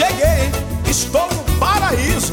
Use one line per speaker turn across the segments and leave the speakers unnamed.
Cheguei, estou no paraíso.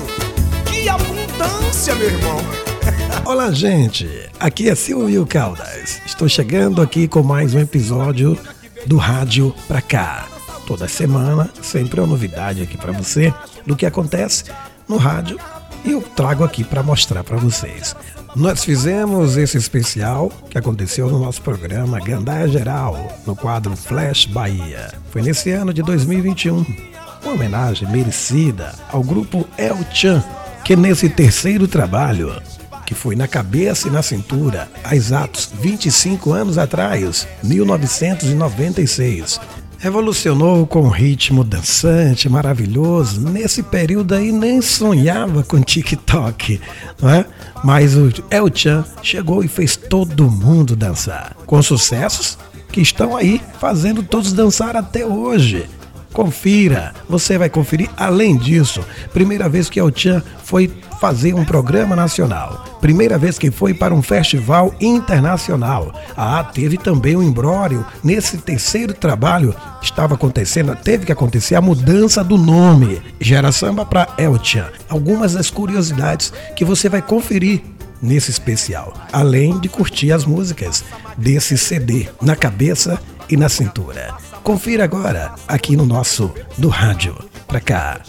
Que abundância, meu irmão.
Olá, gente. Aqui é Silvio Caldas. Estou chegando aqui com mais um episódio do Rádio Pra Cá. Toda semana, sempre uma novidade aqui para você do que acontece no rádio e eu trago aqui para mostrar para vocês. Nós fizemos esse especial que aconteceu no nosso programa Gandaia Geral, no quadro Flash Bahia. Foi nesse ano de 2021. Uma homenagem merecida ao grupo El Chan, que nesse terceiro trabalho, que foi na cabeça e na cintura, há exatos 25 anos atrás, 1996, revolucionou com um ritmo dançante, maravilhoso. Nesse período aí nem sonhava com TikTok, não é? Mas o El Chan chegou e fez todo mundo dançar, com sucessos que estão aí fazendo todos dançar até hoje. Confira, você vai conferir. Além disso, primeira vez que El Chan foi fazer um programa nacional. Primeira vez que foi para um festival internacional. Ah, teve também um imbróglio. Nesse terceiro trabalho estava acontecendo, teve que acontecer a mudança do nome. Gera Samba para El Chan. Algumas das curiosidades que você vai conferir nesse especial, além de curtir as músicas desse CD na cabeça e na cintura. Confira agora aqui no nosso do rádio pra cá.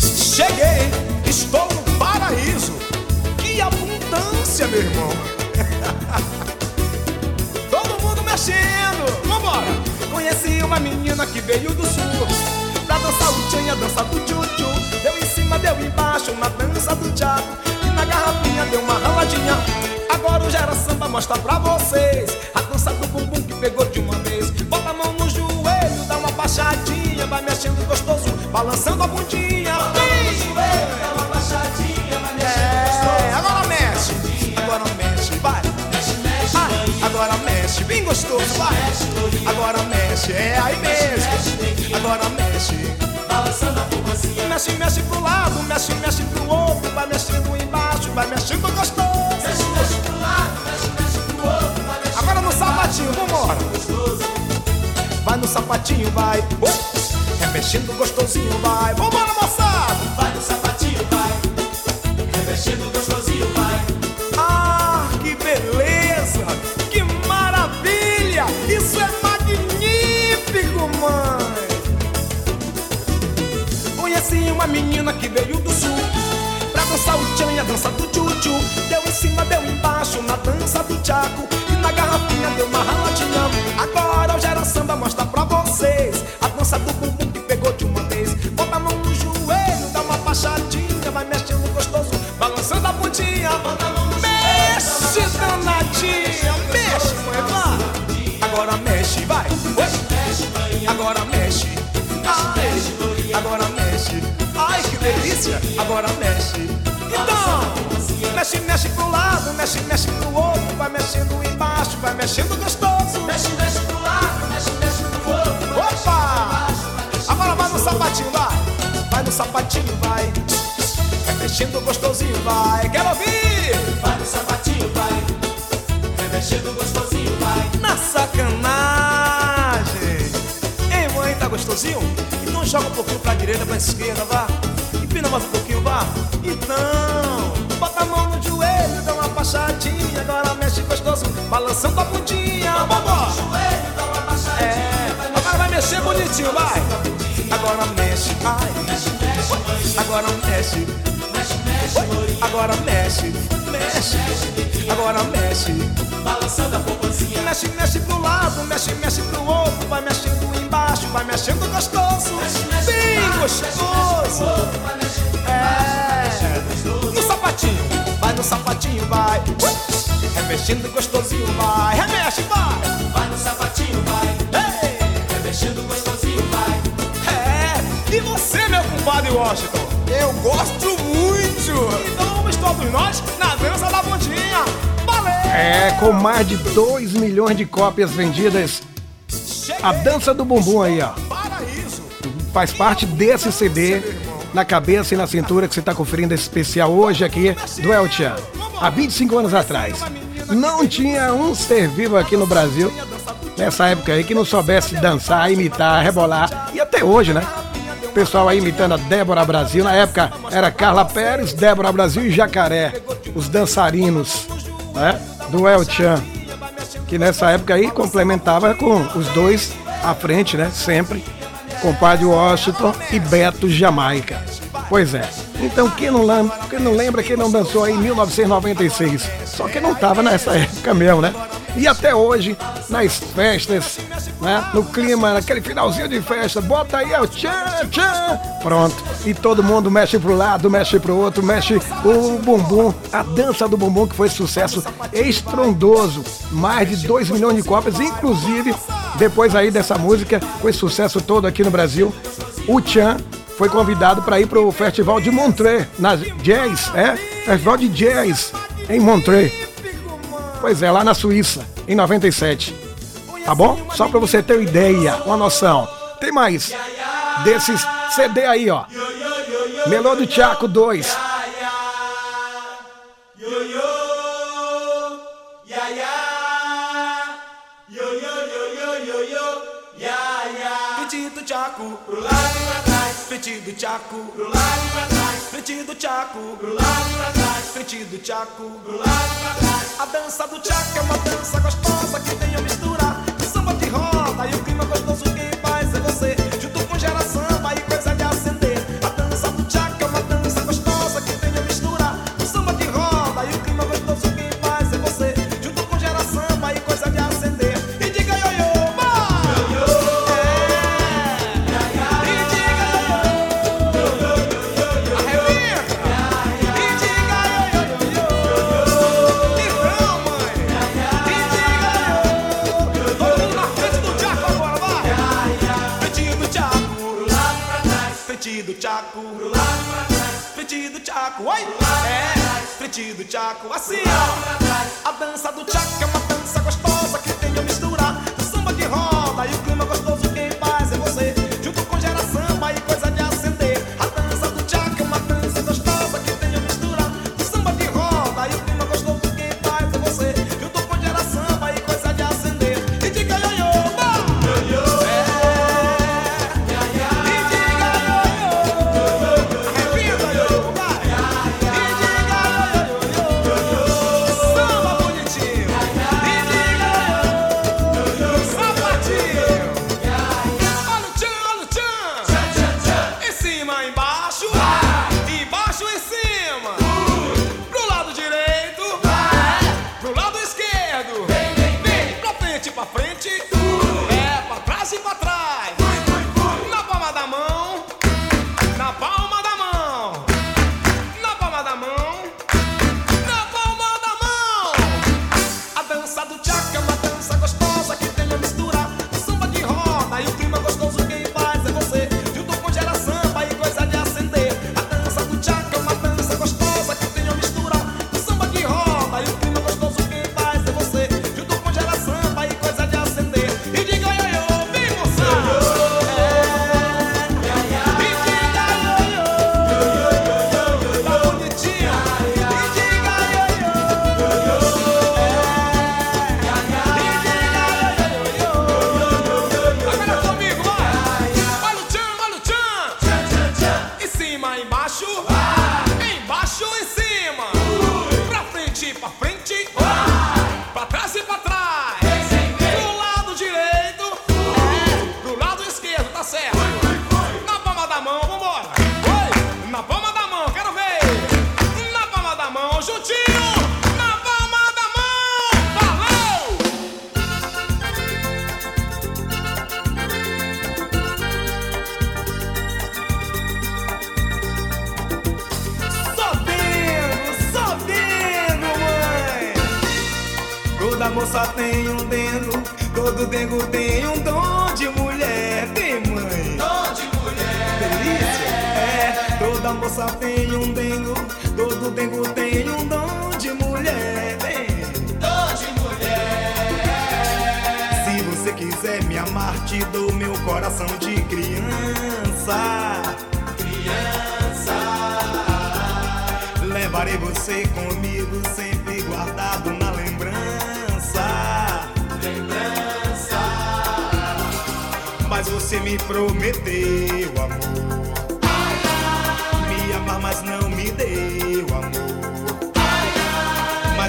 Cheguei, estou no paraíso. Que abundância, meu irmão. Todo mundo mexendo. Vambora. Conheci uma menina que veio do sul. Pra dançar o tchan a dança do tchu-tchu. Deu em cima, deu embaixo, na dança do tchaco. E na garrafinha deu uma raladinha. Agora o Gera Samba mostra pra vocês A dança do bumbum que pegou de uma vez. Bota a mão no joelho, dá uma baixadinha Vai mexendo gostoso, balançando a bundinha. Bota a mão no joelho, dá uma baixadinha Vai mexendo é, gostoso Agora mexe, agora mexe, vai. Mexe, mexe, ah, Agora mexe, bem gostoso, vai. Agora mexe, é aí mesmo. Agora mexe. Balançando a fumacinha. Mexe, mexe pro lado, mexe, mexe pro outro Vai mexendo embaixo, vai mexendo gostoso no sapatinho, vai. Oh, remexendo gostosinho, vai. Vambora, moçada.
Vai no sapatinho, vai. Remexendo gostosinho, vai.
Ah, que beleza. Que maravilha. Isso é magnífico, mãe. Conheci uma menina que veio do sul. Pra dançar o tchan e a dança do tchu-tchu Deu em embaixo, na dança do tchaco E na garrafinha deu uma raladinha. Agora o Gera Samba mostra pra vocês A dança do bumbum que pegou de uma vez. Bota a mão no joelho, dá uma baixadinha Vai mexendo gostoso, balançando a pontinha.
Bota a mão no
Mexe, danadinha, mexe, mãe, vai. Agora mexe, vai. Agora mexe. Ai, agora mexe. Ai, que delícia, agora mexe. Então, mexe, mexe pro lado, mexe, mexe pro outro Vai mexendo embaixo, vai mexendo gostoso.
Mexe, mexe pro lado, mexe, mexe pro outro
Opa! Agora vai no sapatinho, vai. Vai no sapatinho, vai. Vai mexendo gostosinho, vai. Quero ouvir!
Vai no sapatinho, vai. Remexendo gostosinho, vai.
Na sacanagem. Ei, mãe, tá gostosinho? Então joga um pouquinho pra direita, pra esquerda, vá. Empina mais um pouquinho, vá. Então, a mão no joelho Dá uma baixadinha, agora mexe gostoso Balançando a bundinha, vambora
Joelho, dá uma baixadinha
É, agora vai mexer bonitinho, vai. Agora mexe, ai.
Mexe, mexe,
Agora mexe,
Mexe, mexe,
agora mexe. Mexe, agora mexe.
Balançando a popozinha
Mexe, mexe pro lado, mexe, mexe pro outro Vai mexendo embaixo, vai mexendo gostoso. Bem gostoso
mexendo
gostosinho, vai Remexe, vai
Vai no sapatinho, vai
Ei,
Remexendo gostosinho, vai
é, e você, meu compadre Washington?
Eu gosto muito!
Então vamos todos nós na dança da bundinha Valeu!
É, com mais de 2 milhões de cópias vendidas, a dança do bumbum aí, ó.
Paraíso
Faz parte desse CD na cabeça e na cintura que você está conferindo esse especial hoje aqui do El Chan. Há 25 anos atrás. Não tinha um ser vivo aqui no Brasil nessa época aí que não soubesse dançar, imitar, rebolar. E até hoje, né? Pessoal aí imitando a Débora Brasil. Na época era Carla Pérez, Débora Brasil e Jacaré, os dançarinos, né? Do El Chan. Que nessa época aí complementava com os dois à frente, né? Sempre. Compadre Washington e Beto Jamaica. Pois é. Então quem não, lembra, quem não lembra, quem não dançou aí em 1996? Só que não tava nessa época mesmo, né? E até hoje, nas festas, né? No clima, naquele finalzinho de festa, bota aí o tchan, tchan, pronto. E todo mundo mexe pro lado, mexe pro outro, mexe o bumbum, a dança do bumbum que foi sucesso estrondoso, mais de 2 milhões de cópias, inclusive depois aí dessa música, com esse sucesso todo aqui no Brasil, o Tchan foi convidado para ir pro Festival de Montreux, na Jazz, é? Festival de Jazz em Montreux. Pois é, lá na Suíça, em 97. Tá bom? Só para você ter uma ideia, uma noção. Tem mais desses CD aí, ó. Melô do Tiaco 2.
Do Tchaco, pro lado pra trás. Frente do Tchaco, pro lado pra trás. Frente do Tchaco, pro lado pra trás. A dança do Tchaco é uma dança gostosa que tem a misturar o samba de roda e o clima gostoso quem faz é você. Junto com gera oi! É, frente do Tchaco, assim ó! A dança do Tchaco é uma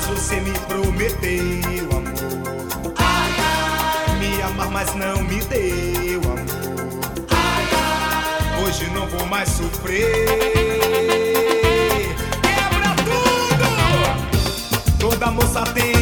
Você me prometeu amor. Me amar, mas não me deu amor. Hoje não vou mais sofrer. Quebra tudo! Toda moça tem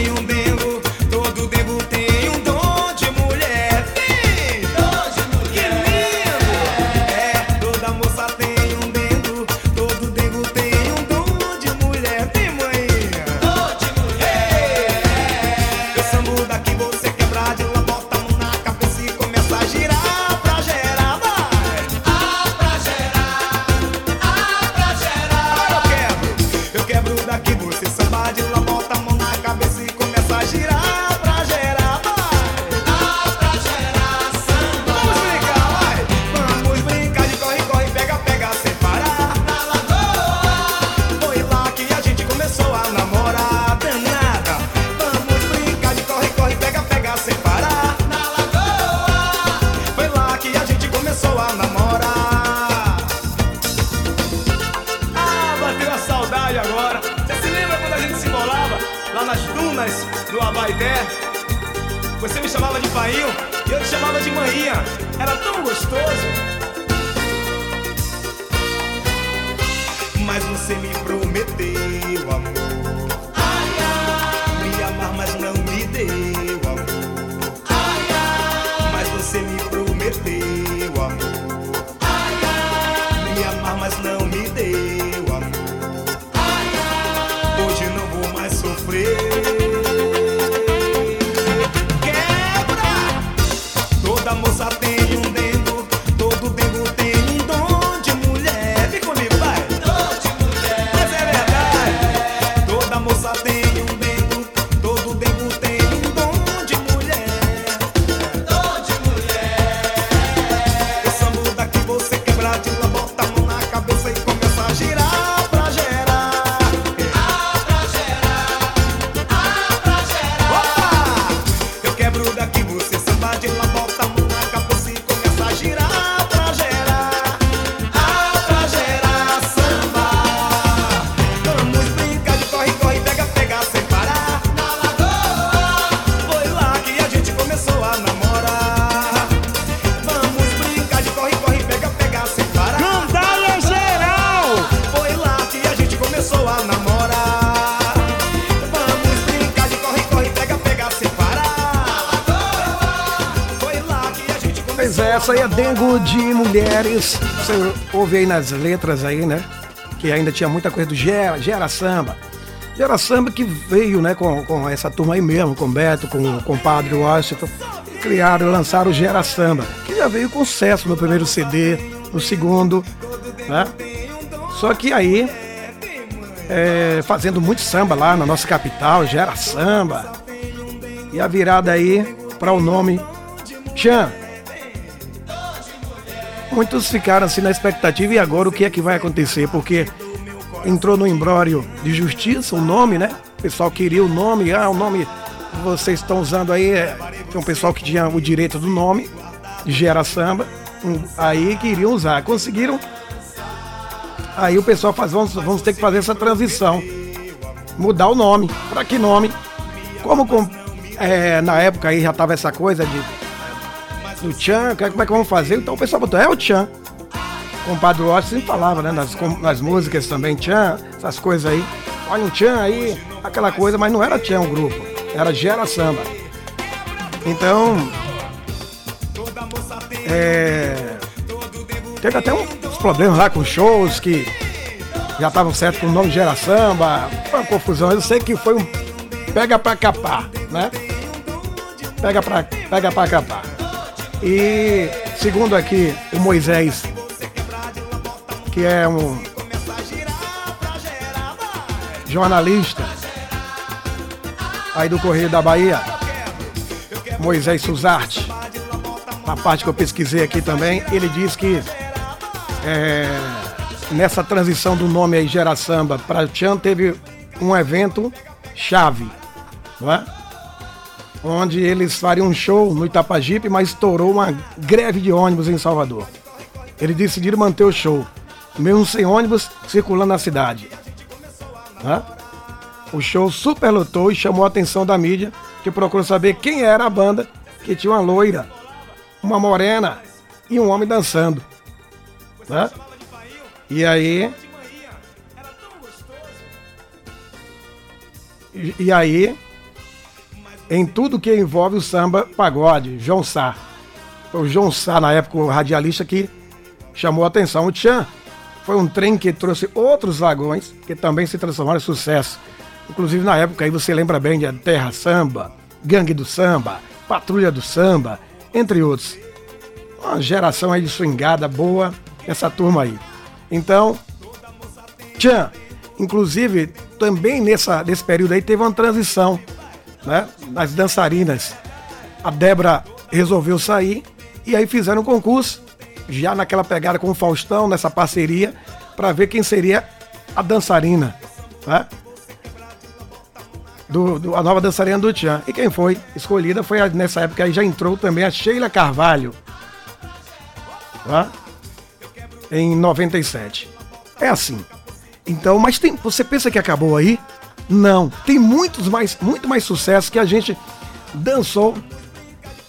você
Pois é, essa aí é Dengo de Mulheres. Você ouve aí nas letras aí, né? Que ainda tinha muita coisa do Gera, Gera Samba. Gera Samba que veio, né, com, com essa turma aí mesmo, com Beto, com, com o Padre Washington. E criaram, lançaram o Gera Samba, que já veio com sucesso no primeiro CD, no segundo, né? Só que aí, é, fazendo muito samba lá na nossa capital, Gera Samba. E a virada aí para o nome Tchan. Muitos ficaram assim na expectativa e agora o que é que vai acontecer? Porque entrou no imbróglio de justiça o nome, né? O pessoal queria o nome, ah, o nome vocês estão usando aí é. Tem um pessoal que tinha o direito do nome, Gera Samba, aí queriam usar. Conseguiram. Aí o pessoal faz, vamos, vamos ter que fazer essa transição. Mudar o nome. Para que nome? Como com- é, na época aí já tava essa coisa de do Tchan, como é que vamos fazer? Então o pessoal botou, é o Tchan. O compadre Rocha sempre falava, né? Nas, nas músicas também, Tchan, essas coisas aí. Olha um Tchan aí, aquela coisa, mas não era Tchan o grupo, era Gera Samba. Então, é, teve até uns problemas lá com shows que já estavam certos com o nome Gera Samba, foi uma confusão. Eu sei que foi um pega pra capar, né? Pega pra, pega pra capar. E segundo aqui o Moisés, que é um jornalista aí do Correio da Bahia, Moisés Suzarte, a parte que eu pesquisei aqui também, ele diz que é, nessa transição do nome aí Gera Samba para Tchan teve um evento chave, não é? Onde eles fariam um show no Itapajipe, mas estourou uma greve de ônibus em Salvador. Eles decidiram manter o show, mesmo sem ônibus circulando na cidade. Né? O show superlotou e chamou a atenção da mídia, que procurou saber quem era a banda que tinha uma loira, uma morena e um homem dançando. Né? E aí. E, aí, em tudo que envolve o samba pagode, João Sá. Foi o João Sá, na época, o radialista que chamou a atenção. O Tchan foi um trem que trouxe outros vagões que também se transformaram em sucesso. Inclusive na época aí você lembra bem de Terra Samba, Gangue do Samba, Patrulha do Samba, entre outros. Uma geração aí de swingada boa, essa turma aí. Então, Tchan, inclusive também nessa, nesse período aí teve uma transição né, nas dançarinas. A Débora resolveu sair e aí fizeram um concurso, já naquela pegada com o Faustão, nessa parceria, para ver quem seria a dançarina. Né? Do, do, a nova dançarina do Tchan. E quem foi escolhida foi, a, nessa época aí já entrou também a Sheila Carvalho. Tá? Em 97. É assim. Então, mas tem, você pensa que acabou aí? Não, tem muitos mais, muito mais sucesso que a gente dançou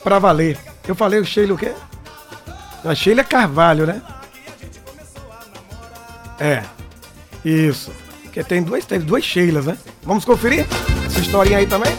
pra valer. Eu falei o Sheila o quê? A Sheila Carvalho, né? É. Isso. Porque tem duas, tem duas Sheilas, né? Vamos conferir essa historinha aí também?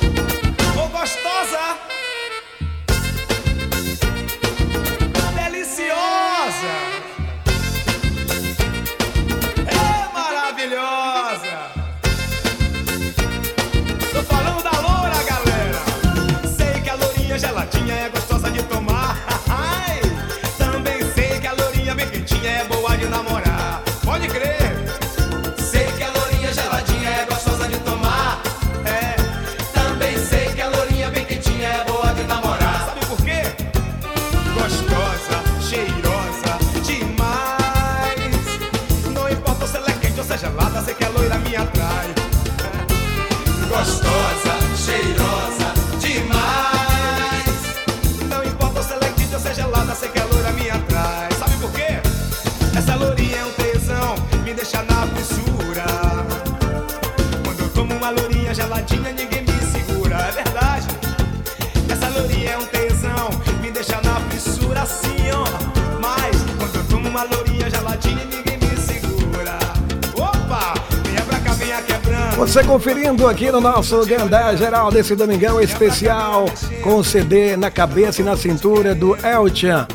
Você conferindo aqui no nosso Gandé Geral desse domingão especial com o CD na cabeça e na cintura do Elchan.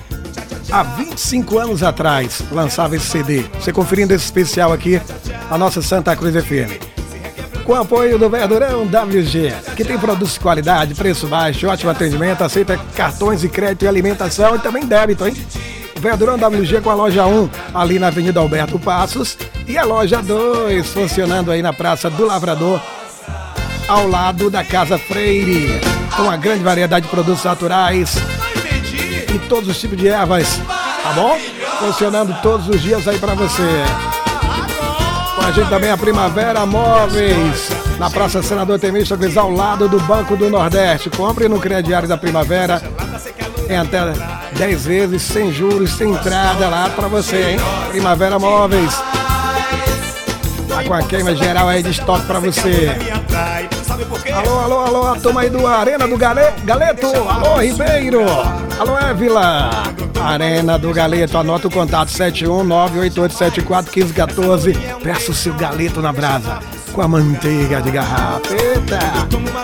Há 25 anos atrás lançava esse CD. Você conferindo esse especial aqui, a nossa Santa Cruz FM. Com apoio do Verdurão WG, que tem produtos de qualidade, preço baixo, ótimo atendimento, aceita cartões de crédito e alimentação e também débito, hein? Verdurão WG com a loja 1, ali na Avenida Alberto Passos, e a loja 2, funcionando aí na Praça do Lavrador, ao lado da Casa Freire, com uma grande variedade de produtos naturais e todos os tipos de ervas, tá bom? Funcionando todos os dias aí pra você. Com a gente também a Primavera Móveis, na Praça Senador Temista, ao lado do Banco do Nordeste. Compre no crediário da Primavera em até 10 vezes, sem juros, sem entrada lá pra você, hein? Primavera Móveis. Tá com a queima geral aí de estoque pra você. Alô, alô, alô, a turma aí do Arena do Gale... Galeto. Alô, Ribeiro. Alô, Évila. Arena do Galeto, anota o contato 71988741514. Peça o seu galeto na brasa. Com a manteiga de garrafa. Eita!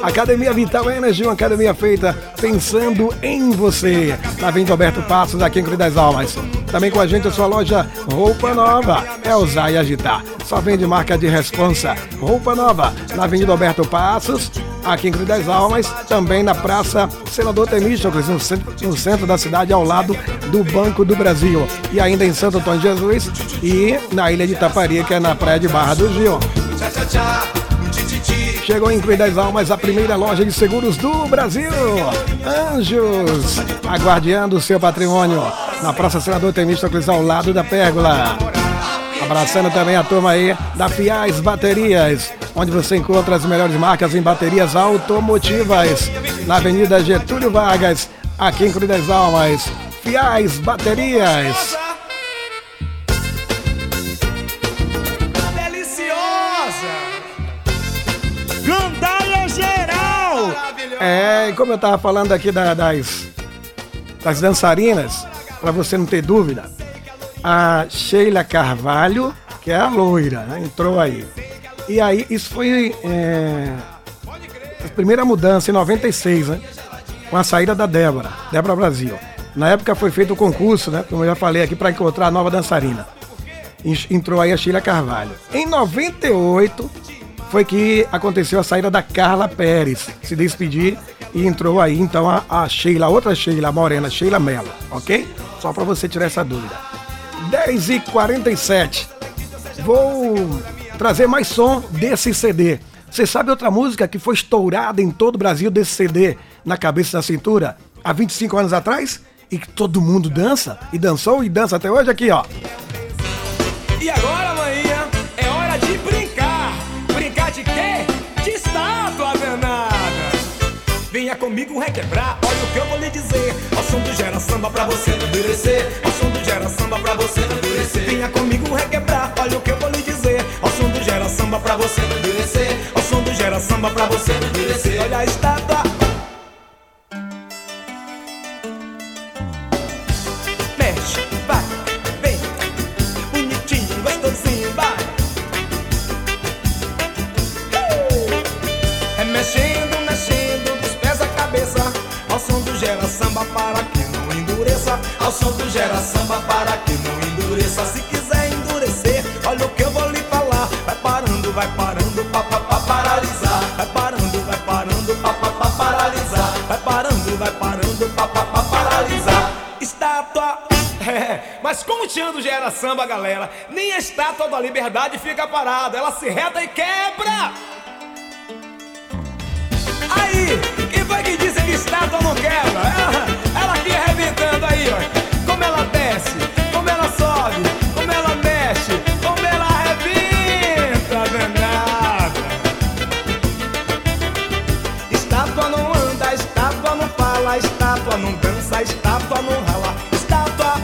Academia Vital Energy, uma academia feita pensando em você. Na Avenida Alberto Passos, aqui em Cruz das Almas. Também com a gente a sua loja Roupa Nova. É usar e agitar. Só vende marca de responsa. Roupa Nova, na Avenida Alberto Passos, aqui em Cruz das Almas. Também na Praça Senador Temístocles, no centro, no centro da cidade, ao lado do Banco do Brasil. E ainda em Santo Antônio de Jesus e na Ilha de Itaparia, que é na Praia de Barra do Gil. Chegou em Cruz das Almas a primeira loja de seguros do Brasil. Anjos, aguardiando o seu patrimônio. Na Praça Senador Temístocles, ao lado da Pérgola. Abraçando também a turma aí da Fiais Baterias, onde você encontra as melhores marcas em baterias automotivas. na Avenida Getúlio Vargas, aqui em Cruz das Almas. Fiais Baterias. É, e como eu tava falando aqui da- das, das dançarinas, para você não ter dúvida, a Sheila Carvalho, que é a loira, né, entrou aí. E aí, isso foi é, a primeira mudança em 96, né? Com a saída da Débora, Débora Brasil. Na época foi feito o concurso, né? Como eu já falei aqui, para encontrar a nova dançarina. En- Entrou aí a Sheila Carvalho. Em 98 foi que aconteceu a saída da Carla Pérez. Se despedir e entrou aí então a, a Sheila, outra Sheila, a morena, Sheila Mello, ok? Só para você tirar essa dúvida. 10h47. Vou trazer mais som desse CD. Você sabe outra música que foi estourada em todo o Brasil desse CD na cabeça da cintura há 25 anos atrás? E que todo mundo dança? E dançou e dança até hoje aqui, ó.
E agora, manhã, Venha comigo requebrar, olha o que eu vou lhe dizer. Ao som do gera samba pra você endurecer. Ao som do gera samba pra você endurecer. Venha comigo requebrar, olha o que eu vou lhe dizer. Ao som do gera samba pra você endurecer. Ao som do gera samba pra você endurecer. Olha a estátua. Ao som do gera samba para que não endureça. Se quiser endurecer, olha o que eu vou lhe falar. Vai parando, vai parando, pa pa pa paralisar. Vai parando, vai parando, pa pa pa paralisar. Vai parando, vai parando, pa pa pa paralisar. Estátua. É, mas como o Tiando gera samba, galera, nem a estátua da liberdade fica parada, ela se reta e quebra. Aí, quem foi que disse que estátua não quebra? Ela, aqui arrebentando aí, ó. Como ela desce, como ela sobe, como ela mexe, como ela arrebenta, danada. Estátua não anda, estátua não fala, estátua não dança, estátua não rala. Estátua.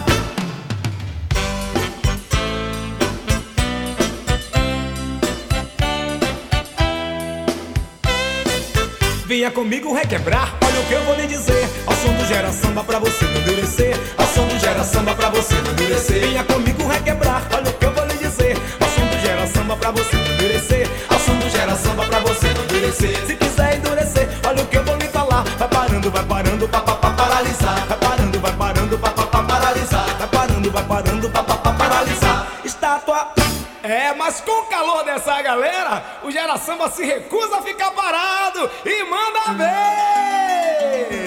Venha comigo requebrar, olha o que eu vou lhe dizer. Ao som do gera samba pra você não endurecer. Ao som do gera samba pra você não endurecer. Venha comigo requebrar, olha o que eu vou lhe dizer. Ao som do gera samba pra você não endurecer. Ao som do gera samba pra você não endurecer. Se quiser endurecer, olha o que eu vou lhe falar. Vai parando, vai parando, mas com o calor dessa galera, o Gera Samba se recusa a ficar parado e manda ver!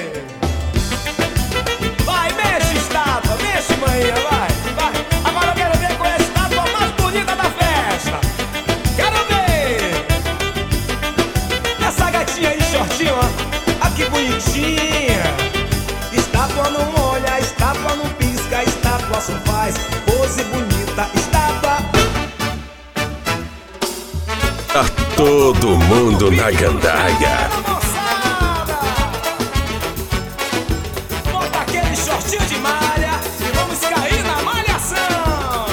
Mundo na gandaia.
Bota aquele shortinho de malha e vamos cair na malhação!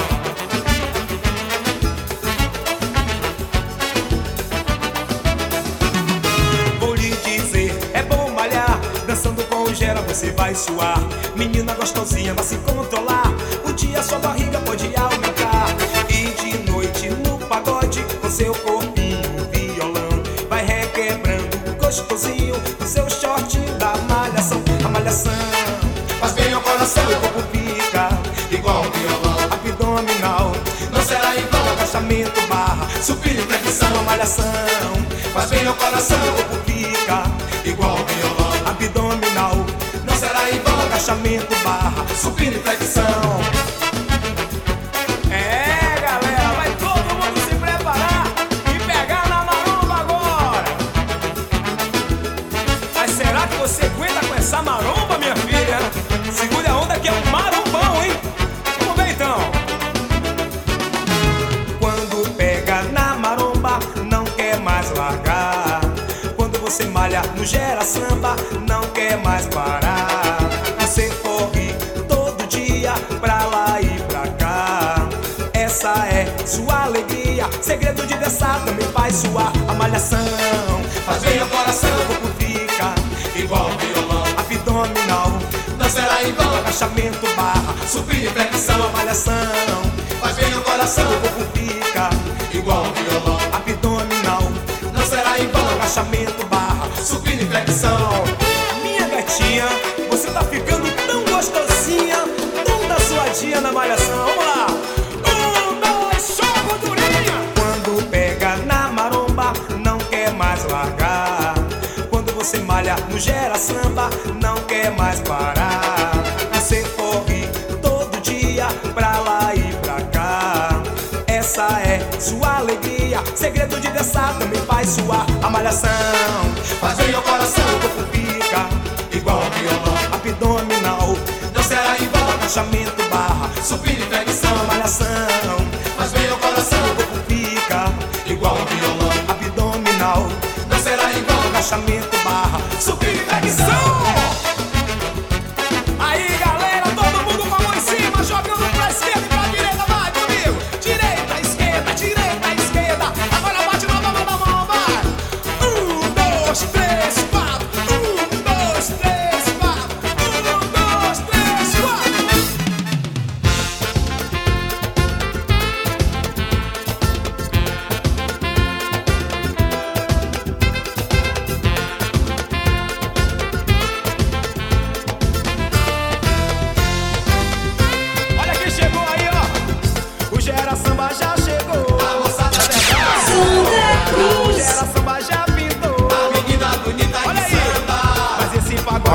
Vou lhe dizer, é bom malhar, dançando com o gera você vai suar. Menina gostosinha, vai se coração fica igual violão. Abdominal, não será vão agachamento barra, supino e flexão. É, galera, vai todo mundo se preparar e pegar na maromba agora. Mas será que você aguenta com essa maromba, malha no gera samba, não quer mais parar. Você corre todo dia pra lá e pra cá. Essa é sua alegria, segredo de dançar também faz suar a malhação. Faz bem ao coração, o corpo fica igual violão abdominal. Em vão, agachamento barra, e flexão, a malhação. Faz bem ao coração, o corpo fica igual violão abdominal. Em vão, agachamento barra, supina e flexão. Minha gatinha, você tá ficando tão gostosinha, toda suadinha na malhação. Vamos lá! Um, dois, show, gordurinha! Quando pega na maromba, não quer mais largar. Quando você malha no gera samba, não quer mais parar. É sua alegria, segredo de dançar também faz suar a malhação. Faz bem ao coração, o corpo fica igual ao violão abdominal. Em vão, agachamento barra, supina e flexão, a malhação. Faz bem ao coração, o corpo fica igual ao violão abdominal. Em vão, agachamento barra, supina e flexão.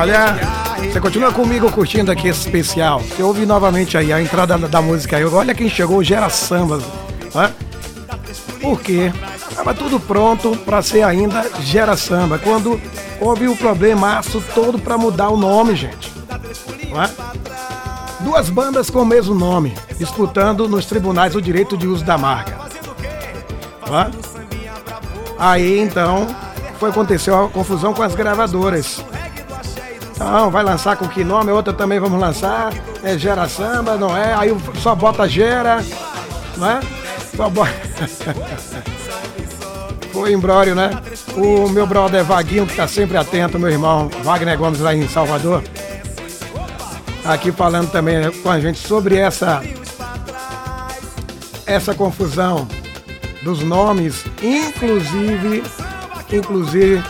Olha,
você continua comigo curtindo aqui esse especial. Você ouve novamente aí a entrada da, música aí. Olha quem chegou, Gera Samba. Né? Por quê? Estava tudo pronto para ser ainda Gera Samba. Quando houve o problemaço todo para mudar o nome, gente. Não é? Duas bandas com o mesmo nome, disputando nos tribunais o direito de uso da marca. Não é? Aí então foi aconteceu a confusão com as gravadoras. Então, vai lançar com que nome? Outra também vamos lançar. É Gera Samba, não é? Aí só bota Gera, não é? Só bota. Foi embrório, né? O meu brother Vaguinho, que tá sempre atento, meu irmão Wagner Gomes lá em Salvador. tá Aqui falando também né, com a gente sobre essa essa confusão dos nomes, inclusive, inclusive,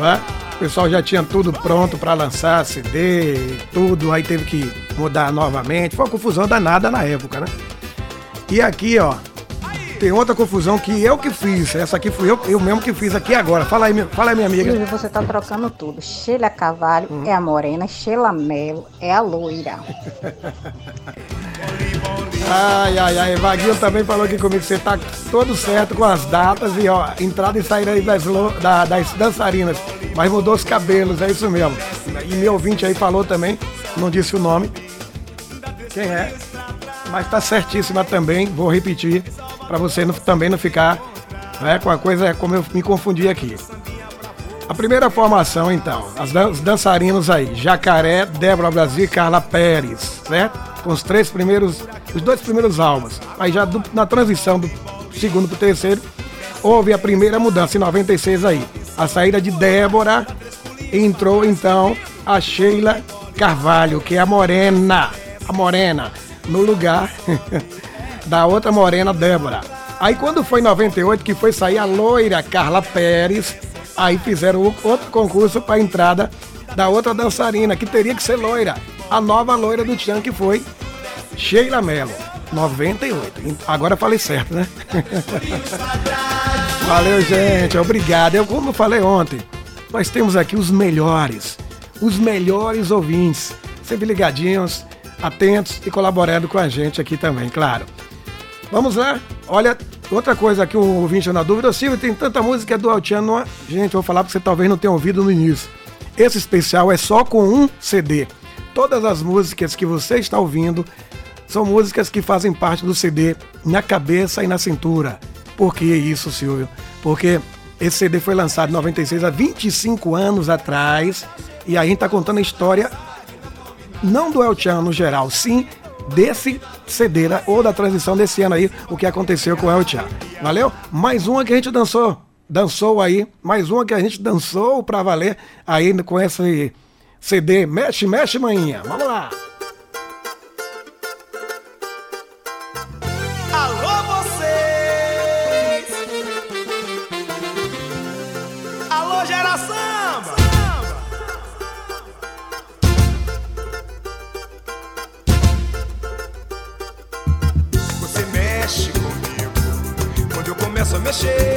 é? o pessoal já tinha tudo pronto para lançar CD, e tudo, aí teve que mudar novamente, foi uma confusão danada na época, né? E aqui, ó, tem outra confusão que eu que fiz, essa aqui fui eu, eu mesmo que fiz aqui agora. Fala aí, minha- fala aí minha amiga.
Silvio, você tá trocando tudo. Sheila Cavalho
Hum.
é a morena, Sheila Melo é a loira.
Ai, ai, ai, Vaguinho também falou aqui comigo você tá todo certo com as datas e ó, entrada e saída aí das, da- das dançarinas, mas mudou os cabelos, é isso mesmo. E meu ouvinte aí falou também, não disse o nome, quem é, mas tá certíssima também, vou repetir, pra você não- também não ficar né, com a coisa como eu me confundi aqui. A primeira formação, então, as dan- aí, Jacaré, Débora Brasil e Carla Pérez, certo? Com os três primeiros, os dois primeiros álbuns. Aí já do- na transição do segundo pro terceiro, houve a primeira mudança em 96 aí. A saída de Débora, entrou então a Sheila Carvalho, que é a morena, a morena, no lugar da outra morena Débora. Aí quando foi em 98 que foi sair a loira Carla Pérez, aí fizeram outro concurso para entrada da outra dançarina, que teria que ser loira. A nova loira do Tchan que foi Sheila Mello, 98. Agora falei certo, né? Valeu, gente. Obrigado. Eu, como falei ontem, nós temos aqui os melhores, os melhores ouvintes, sempre ligadinhos, atentos e colaborando com a gente aqui também, claro. Vamos lá. Olha, outra coisa que o ouvinte na dúvida, Silvio, tem tanta música do Altiano. Gente, eu vou falar porque você talvez não tenha ouvido no início. Esse especial é só com um CD. Todas as músicas que você está ouvindo são músicas que fazem parte do CD na cabeça e na cintura. Por que isso, Silvio? Porque Esse CD foi lançado em 96, há 25 anos atrás. E a gente tá contando a história, não do El Chan no geral, sim desse CD, né? ou da transição desse ano aí, o que aconteceu com o El Chan. Valeu? Mais uma que a gente dançou, dançou aí, mais uma que a gente dançou pra valer aí com esse CD Mexe, Mexe Manhinha. Vamos lá!
Quando eu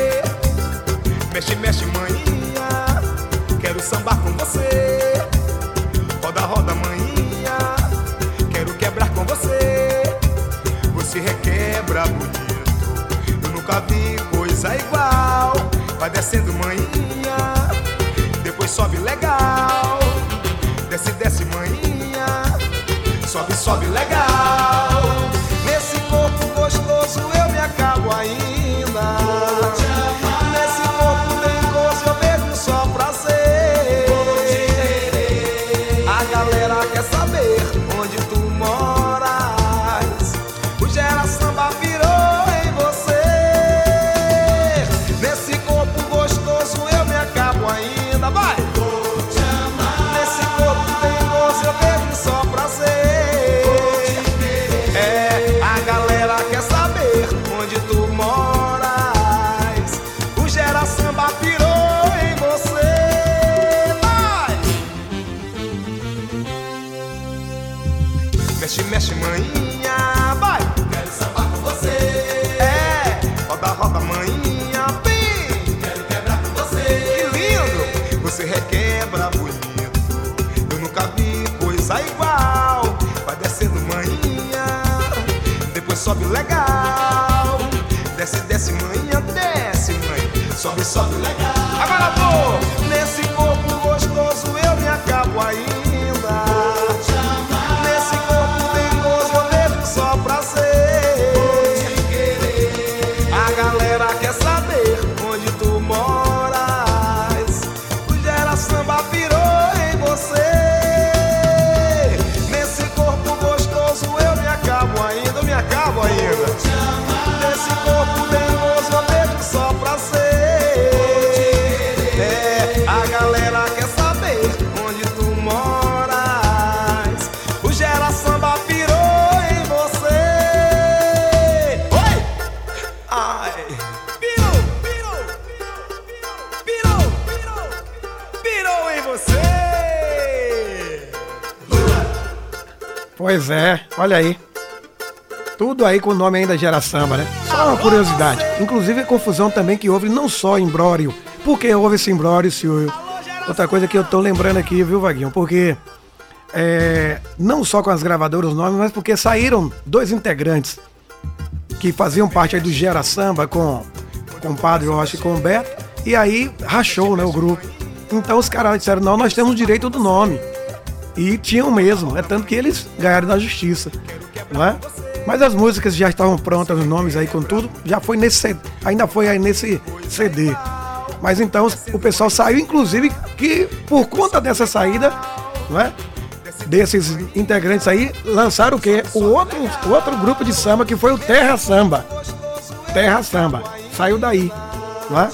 sobe legal. Desce, desce, maninha, desce, mãe. Sobe, sobe legal.
Pois é, olha aí. Tudo aí com o nome ainda gera samba, né? Só uma curiosidade. Inclusive a confusão também que houve não só em Imbrório. Por que houve esse Imbrório, Silvio? Outra coisa que eu tô lembrando aqui, viu, Vaguinho? Porque é, não só com as gravadoras os nomes, mas porque saíram dois integrantes que faziam parte aí do Gera Samba com, com o Padre Rocha e com o Beto. E aí rachou, né, o grupo. Então os caras disseram, não, nós temos direito do nome. E tinham mesmo, é tanto que eles ganharam na justiça, não é? Mas as músicas já estavam prontas, os nomes aí com tudo, já foi nesse ainda foi aí nesse CD. Mas então o pessoal saiu, inclusive, que por conta dessa saída, é? Desses integrantes aí, lançaram o quê? O outro, outro grupo de samba que foi o Terra Samba. Terra Samba. Saiu daí, não é?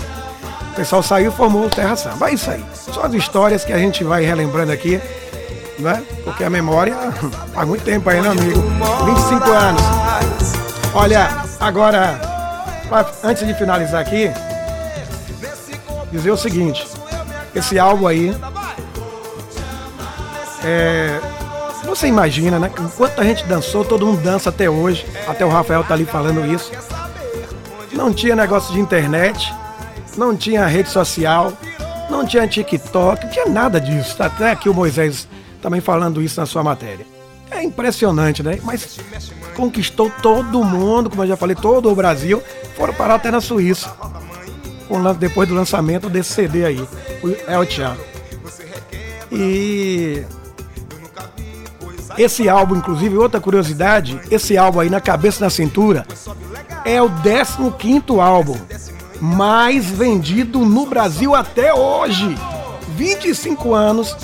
O pessoal saiu e formou o Terra Samba. É isso aí. São as histórias que a gente vai relembrando aqui, né? Porque a memória faz muito tempo aí, né, amigo? 25 anos. Olha, agora, pra- antes de finalizar aqui, dizer o seguinte: esse álbum aí. É, você imagina, né? Enquanto a gente dançou, todo mundo dança até hoje. Até o Rafael tá ali falando isso. Não tinha negócio de internet, não tinha rede social, não tinha TikTok, não tinha nada disso. Até aqui o Moisés também falando isso na sua matéria. É impressionante, né? Mas conquistou todo mundo, como eu já falei, todo o Brasil. Foram parar até na Suíça. Depois do lançamento desse CD aí, o El Chan. E esse álbum, inclusive, outra curiosidade, esse álbum aí na cabeça na cintura é o 15 álbum. mais vendido no Brasil até hoje. 25 anos,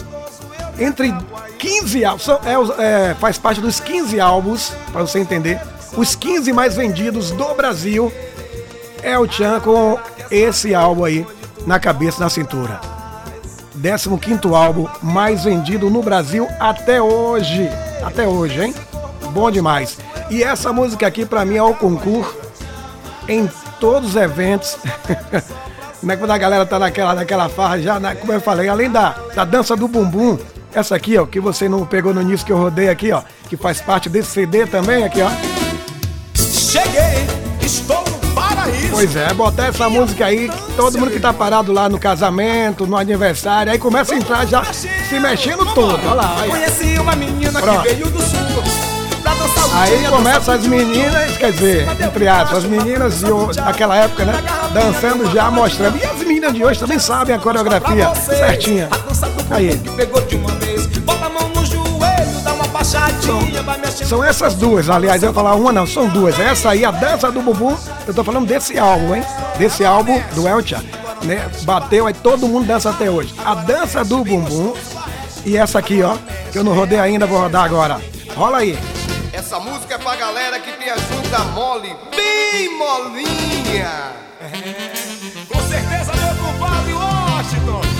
entre 15 álbuns, é, é, faz parte dos 15 álbuns, para você entender, os 15 mais vendidos do Brasil é o Tchan com esse álbum aí na cabeça, na cintura. 15 álbum mais vendido no Brasil até hoje. Até hoje, hein? Bom demais. E essa música aqui pra mim é o concurso em todos os eventos. né, quando a galera tá naquela, naquela farra já, né, como eu falei, além da, da dança do bumbum, essa aqui, ó, que você não pegou no início que eu rodei aqui, ó, que faz parte desse CD também, aqui, ó.
Cheguei, estou no paraíso.
Pois é, botar essa música aí, todo mundo que tá parado lá no casamento, no aniversário, aí começa a entrar já se mexendo todo. Olha lá, aí.
Conheci uma menina que veio do sul.
Aí começa as meninas, quer dizer, entre aspas, as meninas de hoje, daquela época, né? Dançando já, mostrando. E as meninas de hoje também sabem a coreografia certinha. Aí.
Bota a mão no joelho, dá uma baixadinha, vai mexendo.
São essas duas, aliás, eu ia falar uma não, são duas. Essa aí, a dança do bumbum, eu tô falando desse álbum, hein? Desse álbum do Elcha, né? Bateu, aí todo mundo dança até hoje. A dança do bumbum e essa aqui, ó, que eu não rodei ainda, vou rodar agora. Rola aí.
Essa música é pra galera que tem a junta mole, bem molinha.
Com certeza, meu compadre Washington.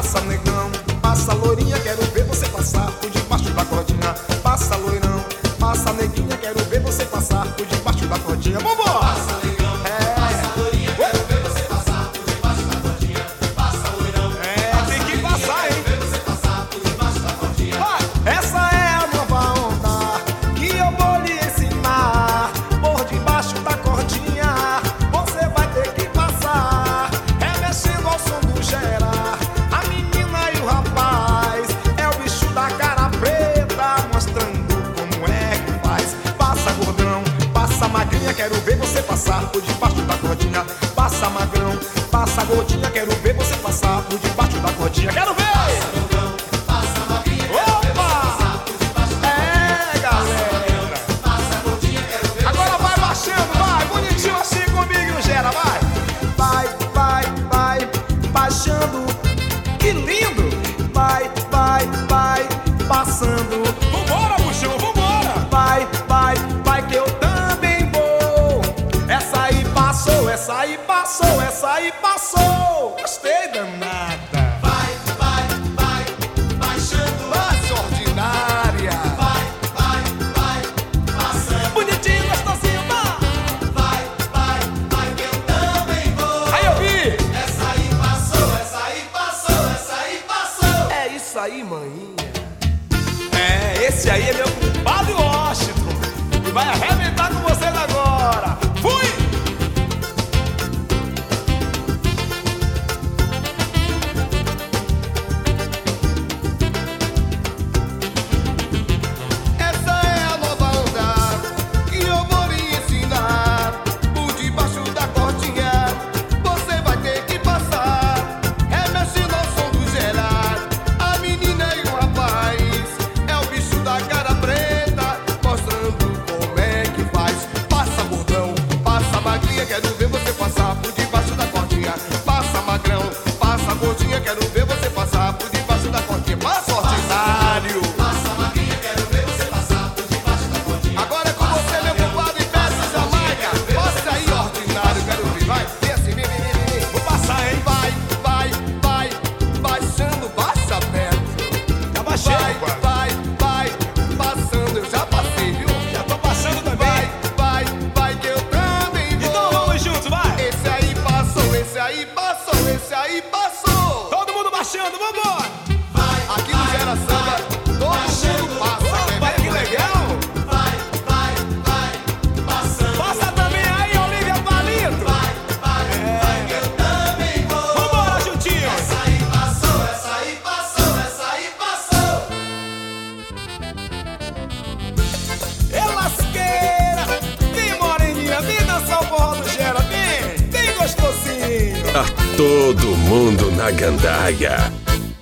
Passa, negão. Passa, loirinha. Quero ver você passar por debaixo da cordinha. Passa, loirão. Passa, neguinha. Quero ver você passar por debaixo da cordinha. Vambora! Passa,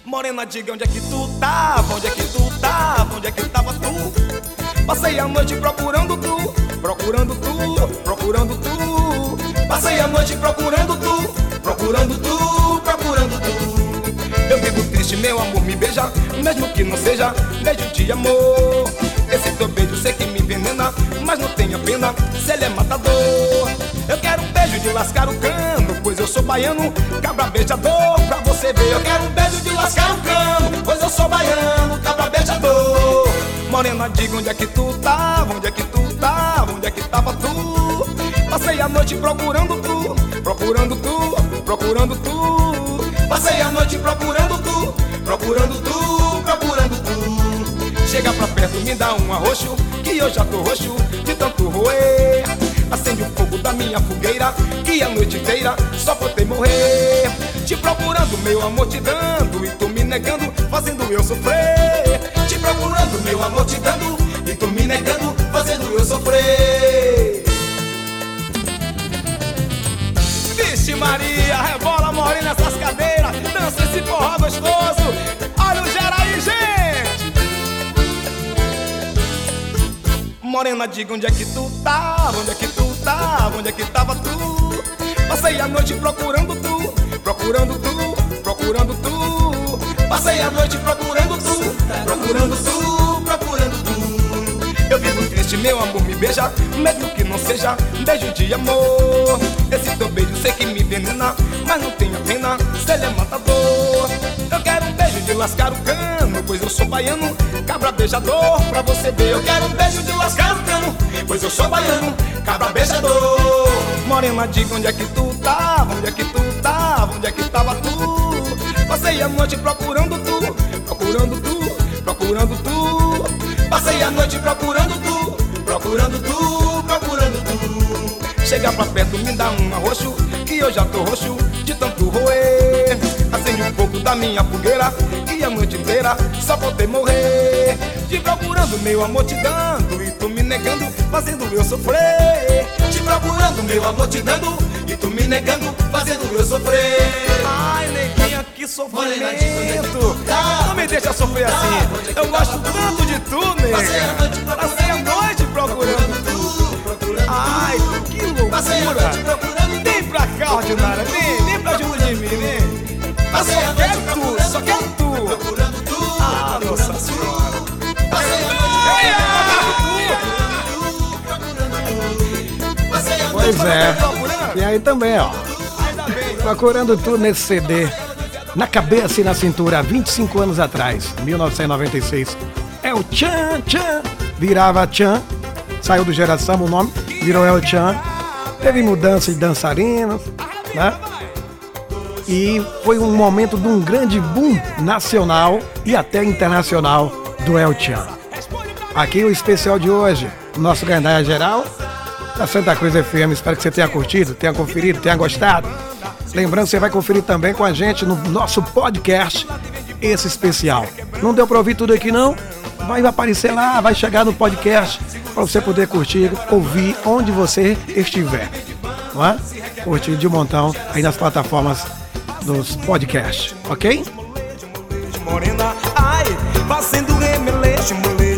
Morena, diga onde é que tu tava, onde é que tu tava, onde é que tava tu? Passei a noite procurando tu, procurando tu, procurando tu. Passei a noite procurando tu, procurando tu, procurando tu. Eu vivo triste, meu amor, me beija, mesmo que não seja beijo de amor. Esse teu beijo sei que me envenena, mas não tenha pena, se ele é matador. Eu quero um beijo de lascar o cano, pois eu sou baiano, cabra beijador, você. Eu quero um beijo de lascar o cano, pois eu sou baiano, cabra beijador. Morena, diga onde é que tu tava, onde é que tu tava, onde é que tava tu? Passei a noite procurando tu, procurando tu, procurando tu. Passei a noite procurando tu, procurando tu, procurando tu. Chega pra perto, me dá um arroxo, que eu já tô roxo de tanto roer. Acende o fogo da minha fogueira, que a noite inteira só faltei morrer. Procurando, meu amor, te dando, e tu me negando, fazendo eu sofrer. Te procurando, meu amor, te dando, e tu me negando, fazendo eu sofrer. Vixe Maria, rebola morena nessas cadeiras, dança esse forró gostoso. Olha o gera aí, gente. Morena, diga onde é que tu tava, onde é que tu tava, onde é que tava tu? Passei a noite procurando tu, procurando tu, procurando tu. Passei a noite procurando tu, procurando tu, procurando tu. Eu vivo triste, meu amor, me beija, mesmo que não seja beijo de amor. Esse teu beijo sei que me envenena, mas não tenha pena, se ele é matador. Eu quero um beijo de lascar o cano, pois eu sou baiano, cabra beijador, pra você ver. Eu quero um beijo de lascar o cano, pois eu sou baiano, cabra beijador. Morena, diga onde é que tu tava, onde é que tu tava, onde é que tava tu? Passei a noite procurando tu, procurando tu, procurando tu. Passei a noite procurando tu, procurando tu, procurando tu. Chega pra perto, me dá um arroxo, que eu já tô roxo de tanto roer. Acende um pouco da minha fogueira, e a noite inteira só faltei morrer. Te procurando, meu amor, te dando, e tu me negando, fazendo eu sofrer. Te procurando, meu amor, te dando, e tu me negando, fazendo eu sofrer. Ai, neguinha, que sofrimento. Não me deixa sofrer assim. Eu gosto tanto de tu, nego. Passei a noite procurando tu. Ai, que loucura. Vem pra cá, ordinária. Vem, vem pra junto de mim, vem. Eu só quero tu, só quero tu. Ah, nossa senhora.
Pois é. E aí também, ó. Procurando tudo nesse CD. Na cabeça e na cintura, há 25 anos atrás, 1996. É o Tchan Tchan. Virava Tchan. Saiu do Geração o nome, virou El Tchan. Teve mudança de dançarinos, né? E foi um momento de um grande boom nacional e até internacional do El Tchan. Aqui o especial de hoje, nosso gandaia geral da Santa Cruz FM. Espero que você tenha curtido, tenha conferido, tenha gostado. Lembrando, você vai conferir também com a gente no nosso podcast esse especial. Não deu para ouvir tudo aqui não? Vai aparecer lá, vai chegar no podcast para você poder curtir, ouvir onde você estiver. Não é? Curtir de montão aí nas plataformas dos podcasts, ok?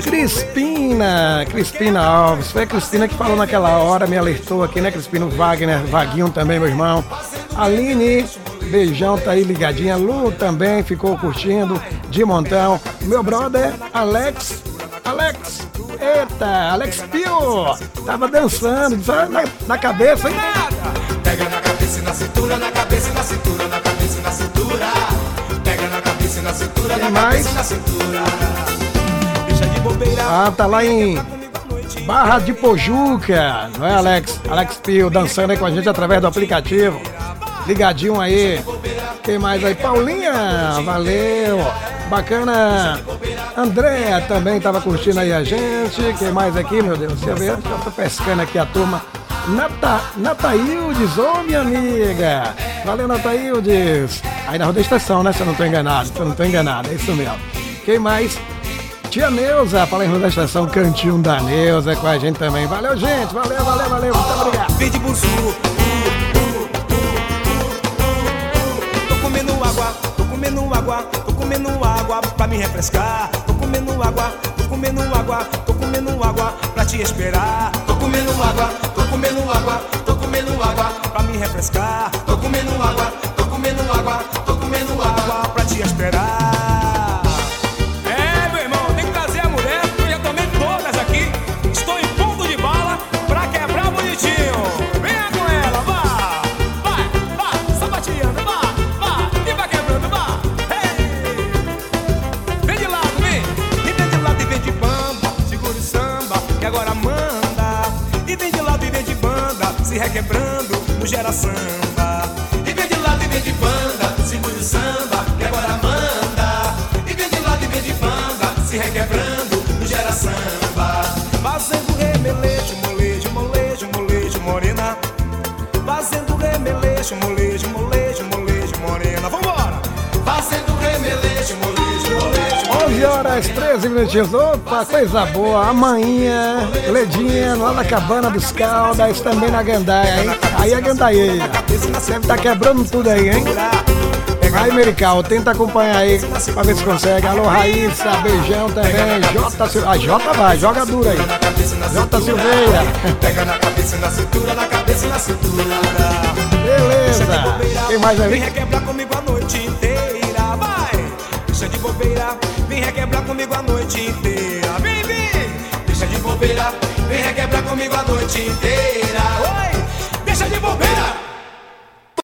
Crispina, Crispina Alves. Foi a Crispina que falou naquela hora, me alertou aqui, né, Crispina? Wagner, Vaguinho também, meu irmão. Aline, beijão, tá aí ligadinha. Lu também ficou curtindo, de montão. Meu brother, Alex. Alex, eita, Alex Pio. Tava dançando, na, na cabeça, hein?
Pega na cabeça e na cintura, na cabeça e na cintura, na cabeça e na cintura. Pega na cabeça e na cintura, na
mais?
cabeça e na cintura.
Deixa de bobeira.
Ah, tá lá em. Barra de Pojuca, não é, Alex? Alex Pio dançando aí com a gente através do aplicativo. Ligadinho aí. Quem mais aí? Paulinha, valeu. Bacana. Andréa também tava curtindo aí a gente. Quem mais aqui, meu Deus? Eu ver. Eu tô pescando aqui a turma. Nata, Nataildes, ô minha amiga. Valeu, Nataildes. Aí na Rua da Estação, né? Se eu não tô enganado. Se eu não tô enganado, é isso mesmo. Quem mais? Tia Neuza, fala em Rua da Estação, cantinho da Neuza com a gente também. Valeu, gente. Valeu, valeu, valeu. Muito obrigado.
Comendo água, tô comendo água pra me refrescar. Tô comendo água, tô comendo água, tô comendo água pra te esperar. Tô comendo água, tô comendo água, tô comendo água pra me refrescar. Tô comendo água, tô comendo água, tô comendo água pra te esperar.
13 minutinhos. Opa, coisa boa. Amanhã, Ledinha, lá na Cabana dos Caldas, também na Gandaia, hein? Aí é Gandaieira. Deve estar quebrando tudo aí, hein? Aí, Merical, tenta acompanhar aí pra ver se consegue. Alô, Raíssa, beijão também. Jota Silveira. A Jota vai, joga dura aí. Jota Silveira.
Pega na cabeça na cintura, na cabeça e na cintura.
Beleza. Tem mais
Vem
aí?
requebrar comigo a noite vem requebrar comigo a noite inteira. Vem, vem! Deixa de bobeira, vem requebrar comigo a noite inteira.